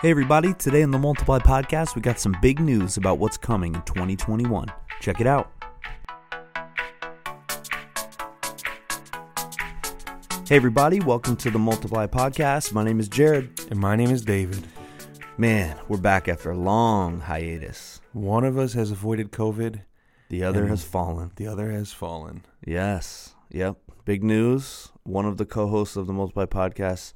Hey, everybody. Today on the Multiply Podcast, we got some big news about what's coming in 2021. Check it out. Hey, everybody. Welcome to the Multiply Podcast. My name is Jared. And my name is David. Man, we're back after a long hiatus. One of us has avoided COVID, The other has fallen. the other has fallen. Yes. Yep. Big news. One of the co hosts of the Multiply Podcast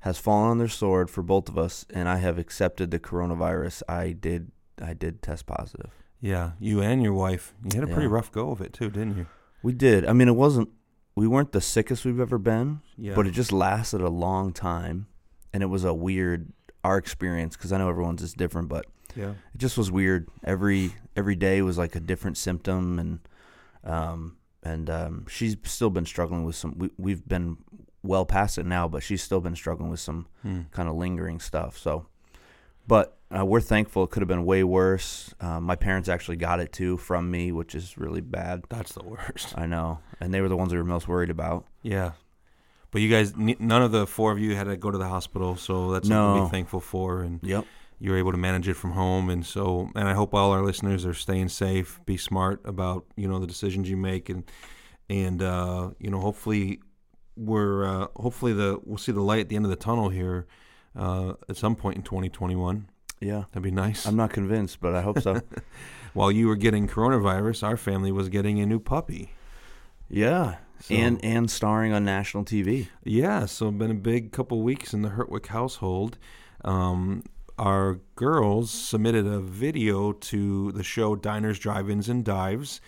has fallen on their sword for both of us, and I have accepted the coronavirus. I did. I did test positive. Yeah, you and your wife. You had a pretty Yeah. rough go of it too, didn't you? We did. I mean, it wasn't. We weren't the sickest we've ever been, Yeah. but it just lasted a long time, and it was a weird our experience because I know everyone's is different, but yeah. it just was weird. Every every day was like a different symptom, and um and um she's still been struggling with some. We, we've been well past it now, but she's still been struggling with some Hmm. kind of lingering stuff. So, but uh, we're thankful. It could have been way worse. Um, my parents actually got it too from me, which is really bad. That's the worst. I know, and they were the ones we were most worried about. Yeah. But you guys, none of the four of you had to go to the hospital, so that's something to No. be thankful for. And Yep. you were able to manage it from home. And so, and I hope all our listeners are staying safe. Be smart about you know the decisions you make, and and uh, you know hopefully we're uh, hopefully the we'll see the light at the end of the tunnel here uh, at some point in 2021. Yeah. That'd be nice. I'm not convinced, but I hope so. While you were getting coronavirus, our family was getting a new puppy. yeah. So- And and starring on national TV. Yeah, so been a big couple weeks in the Hertweck household. Um, our girls submitted a video to the show Diners, Drive-ins, and Dives,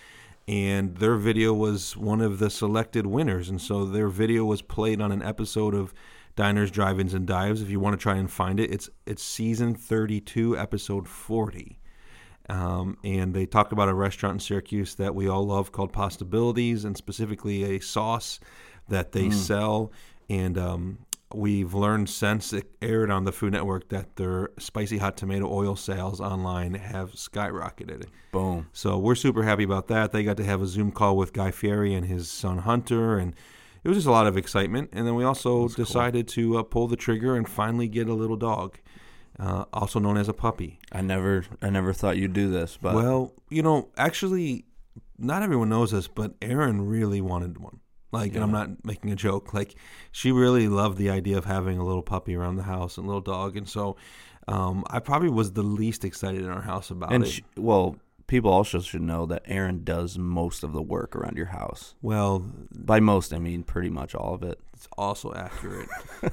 and their video was one of the selected winners. And so their video was played on an episode of Diners, Drive-ins, and Dives. If you want to try and find it, it's it's season 32, episode 40. Um, and they talked about a restaurant in Syracuse that we all love called Pastabilities, and specifically a sauce that they sell. And um, we've learned since it aired on the Food Network that their spicy hot tomato oil sales online have skyrocketed. Boom. So we're super happy about that. They got to have a Zoom call with Guy Fieri and his son Hunter, and it was just a lot of excitement. And then we also That's cool. decided to uh, pull the trigger and finally get a little dog, uh, also known as a puppy. I never I never thought you'd do this, but Well, you know, actually, not everyone knows this, but Erin really wanted one. Like, and I'm not making a joke. Like, she really loved the idea of having a little puppy around the house and a little dog. And so, um, I probably was the least excited in our house about and it. sh well, people also should know that Erin does most of the work around your house. well, By most, I mean pretty much all of it. it's also accurate.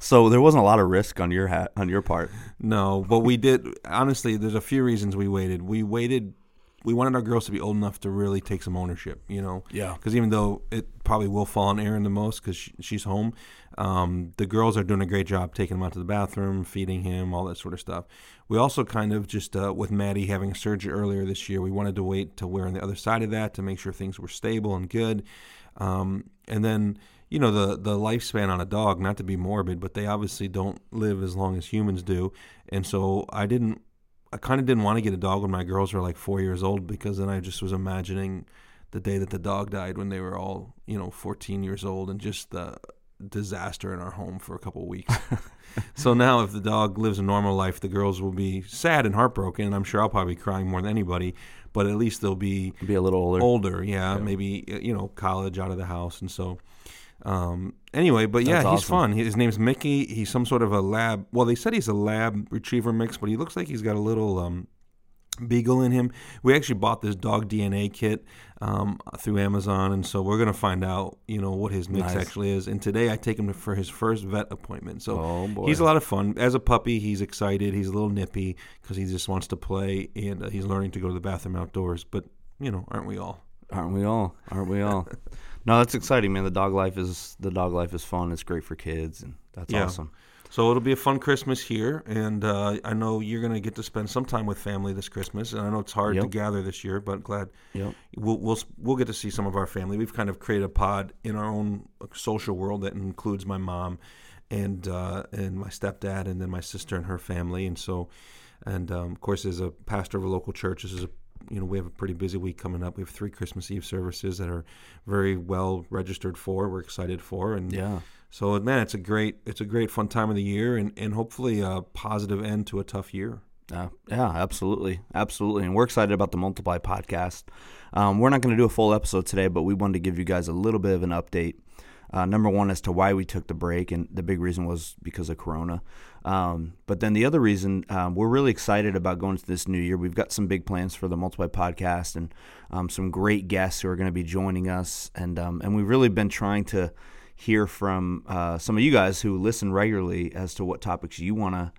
So there wasn't a lot of risk on your hat on your part. no, but we did. Honestly, there's a few reasons we waited. We waited. We wanted our girls to be old enough to really take some ownership. You know, Yeah. because even though it probably will fall on Erin the most because she, she's home, um, the girls are doing a great job taking him out to the bathroom, feeding him, all that sort of stuff. We also kind of just uh, with Maddie having a surgery earlier this year, we wanted to wait till we're on the other side of that to make sure things were stable and good. Um, and then you know the the lifespan on a dog, not to be morbid, but they obviously don't live as long as humans do, and so I didn't. I kind of didn't want to get a dog when my girls were like four years old because then I just was imagining the day that the dog died when they were all you know 14 years old and just the disaster in our home for a couple of weeks. So now if the dog lives a normal life the girls will be sad and heartbroken and i'm sure i'll probably be crying more than anybody but at least they'll be Be a little older. older yeah, Yeah. maybe you know college out of the house and so um anyway but yeah That's he's awesome. fun his name's mickey he's some sort of a lab well they said he's a lab retriever mix but he looks like he's got a little um beagle in him we actually bought this dog dna kit um, through amazon and so we're going to find out you know what his mix Nice. actually is and today i take him for his first vet appointment so oh. He's a lot of fun. As a puppy, he's excited. He's a little nippy because he just wants to play and uh, he's learning to go to the bathroom outdoors. But, you know, aren't we all? Aren't we all? Aren't we all? no, that's exciting, man. The dog life is the dog life is fun. It's great for kids, and that's Yeah. awesome. So it'll be a fun Christmas here. And uh, I know you're going to get to spend some time with family this Christmas. And I know it's hard to gather this year, but glad Yep. we'll, we'll, we'll get to see some of our family. We've kind of created a pod in our own social world that includes my mom and uh, and my stepdad and then my sister and her family. And so, and um, of course, as a pastor of a local church, this is a you know we have a pretty busy week coming up. We have three Christmas Eve services that are very well registered for. We're excited for, and Yeah. So man, it's a great it's a great fun time of the year, and and hopefully a positive end to a tough year. Uh, yeah, absolutely, absolutely, and we're excited about the Multiply podcast. Um, we're not going to do a full episode today, but we wanted to give you guys a little bit of an update. Uh, number one, as to why we took the break, and the big reason was because of Corona. Um, but then the other reason, um, we're really excited about going to this new year. We've got some big plans for the Multiply podcast, and um, some great guests who are going to be joining us, and um, and we've really been trying to hear from uh, some of you guys who listen regularly as to what topics you wanna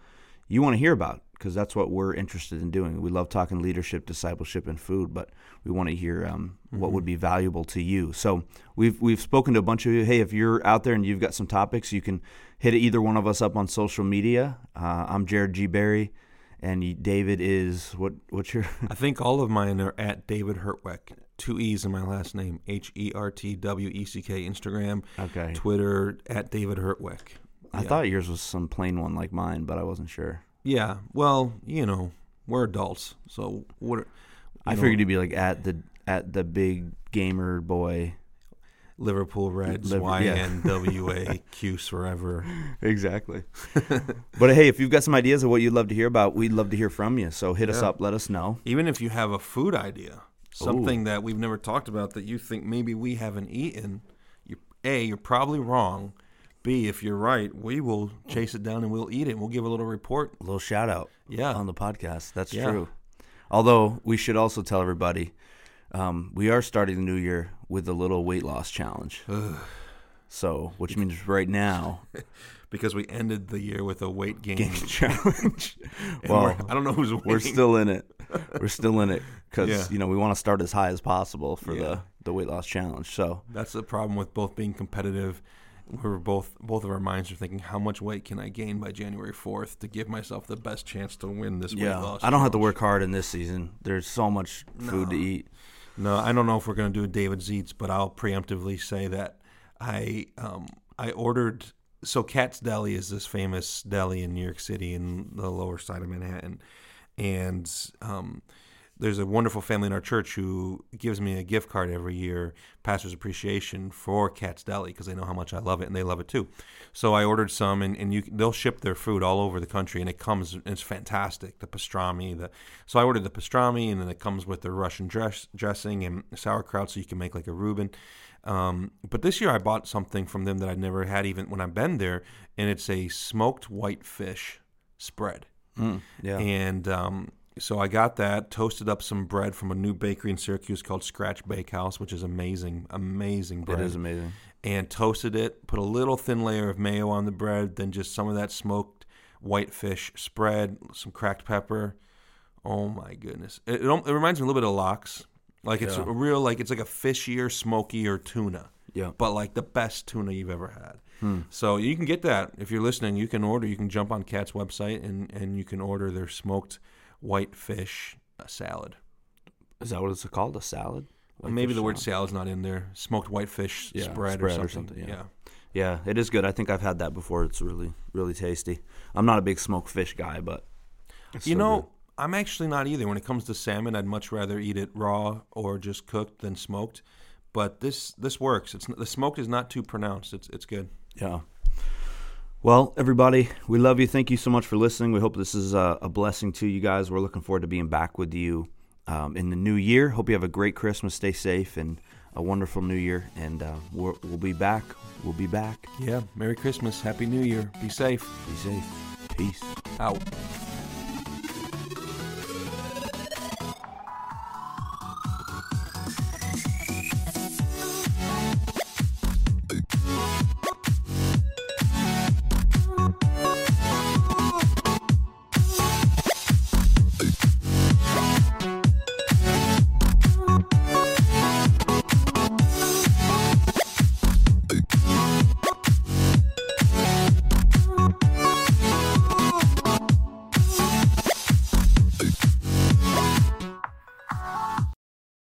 you want to hear about because that's what we're interested in doing. We love talking leadership, discipleship, and food, but we want to hear um, mm-hmm. what would be valuable to you. So we've we've spoken to a bunch of you. Hey, if you're out there and you've got some topics, you can hit either one of us up on social media. Uh, I'm Jared G Berry, and David is what? What's your? I think all of mine are at David Hertweck. Two E's in my last name. H E R T W E C K. Instagram. Okay. Twitter at David Hertweck. I yeah. thought yours was some plain one like mine, but I wasn't sure. Yeah, well, you know, we're adults, so what? I know, figured you'd be like at the at the big gamer boy. Liverpool Reds, Liver, Y N W A Q forever. Exactly. but hey, if you've got some ideas of what you'd love to hear about, we'd love to hear from you. So hit yeah. us up, let us know. Even if you have a food idea, something Ooh. that we've never talked about that you think maybe we haven't eaten, you, A, you're probably wrong. B, if you're right, we will chase it down and we'll eat it. We'll give a little report, a little shout out, yeah, on the podcast. That's yeah. true. Although we should also tell everybody, um, we are starting the new year with a little weight loss challenge. so, which means right now, because we ended the year with a weight gain, gain challenge. well, I don't know who's winning. We're still in it. We're still in it because yeah. you know we want to start as high as possible for yeah. the the weight loss challenge. So that's the problem with both being competitive we're both both of our minds are thinking how much weight can I gain by January fourth to give myself the best chance to win this yeah, weight loss. Yeah. I don't have to work hard in this season. There's so much food no. to eat. No, I don't know if we're going to do a David's Eats, but I'll preemptively say that I um, I ordered. So Katz's Deli is this famous deli in New York City in the lower side of Manhattan, and um, there's a wonderful family in our church who gives me a gift card every year, Pastor's Appreciation for Katz's Deli because they know how much I love it and they love it too. So I ordered some, and, and you they'll ship their food all over the country, and it comes and it's fantastic. The pastrami, the so I ordered the pastrami, and then it comes with the Russian dress, dressing and sauerkraut, so you can make like a Reuben. Um, but this year I bought something from them that I'd never had even when I've been there, and it's a smoked white fish spread. Mm, yeah. And um, so I got that, toasted up some bread from a new bakery in Syracuse called Scratch Bakehouse, which is amazing, amazing bread. It is amazing. And toasted it, put a little thin layer of mayo on the bread, then just some of that smoked white fish spread, some cracked pepper. Oh my goodness! It, it, it reminds me a little bit of lox. Like it's yeah. a real, like it's like a fishier, smokier tuna. Yeah. But like the best tuna you've ever had. Hmm. So you can get that if you're listening. You can order. You can jump on Katz's website and and you can order their smoked white fish salad. Is that what it's called? A salad? Maybe the salad. word salad's not in there. Smoked whitefish yeah, spread, spread, or something. Or something yeah. yeah. yeah. it is good. I think I've had that before. It's really, really tasty. I'm not a big smoked fish guy, but you so know, good. I'm actually not either. When it comes to salmon, I'd much rather eat it raw or just cooked than smoked. But this this works. It's the smoke is not too pronounced. It's it's good. Yeah. Well, everybody, we love you. Thank you so much for listening. We hope this is a, a blessing to you guys. We're looking forward to being back with you um, in the new year. Hope you have a great Christmas. Stay safe and a wonderful new year. And uh, we will be back. We'll be back. Yeah. Merry Christmas. Happy New Year. Be safe. Be safe. Peace. Out.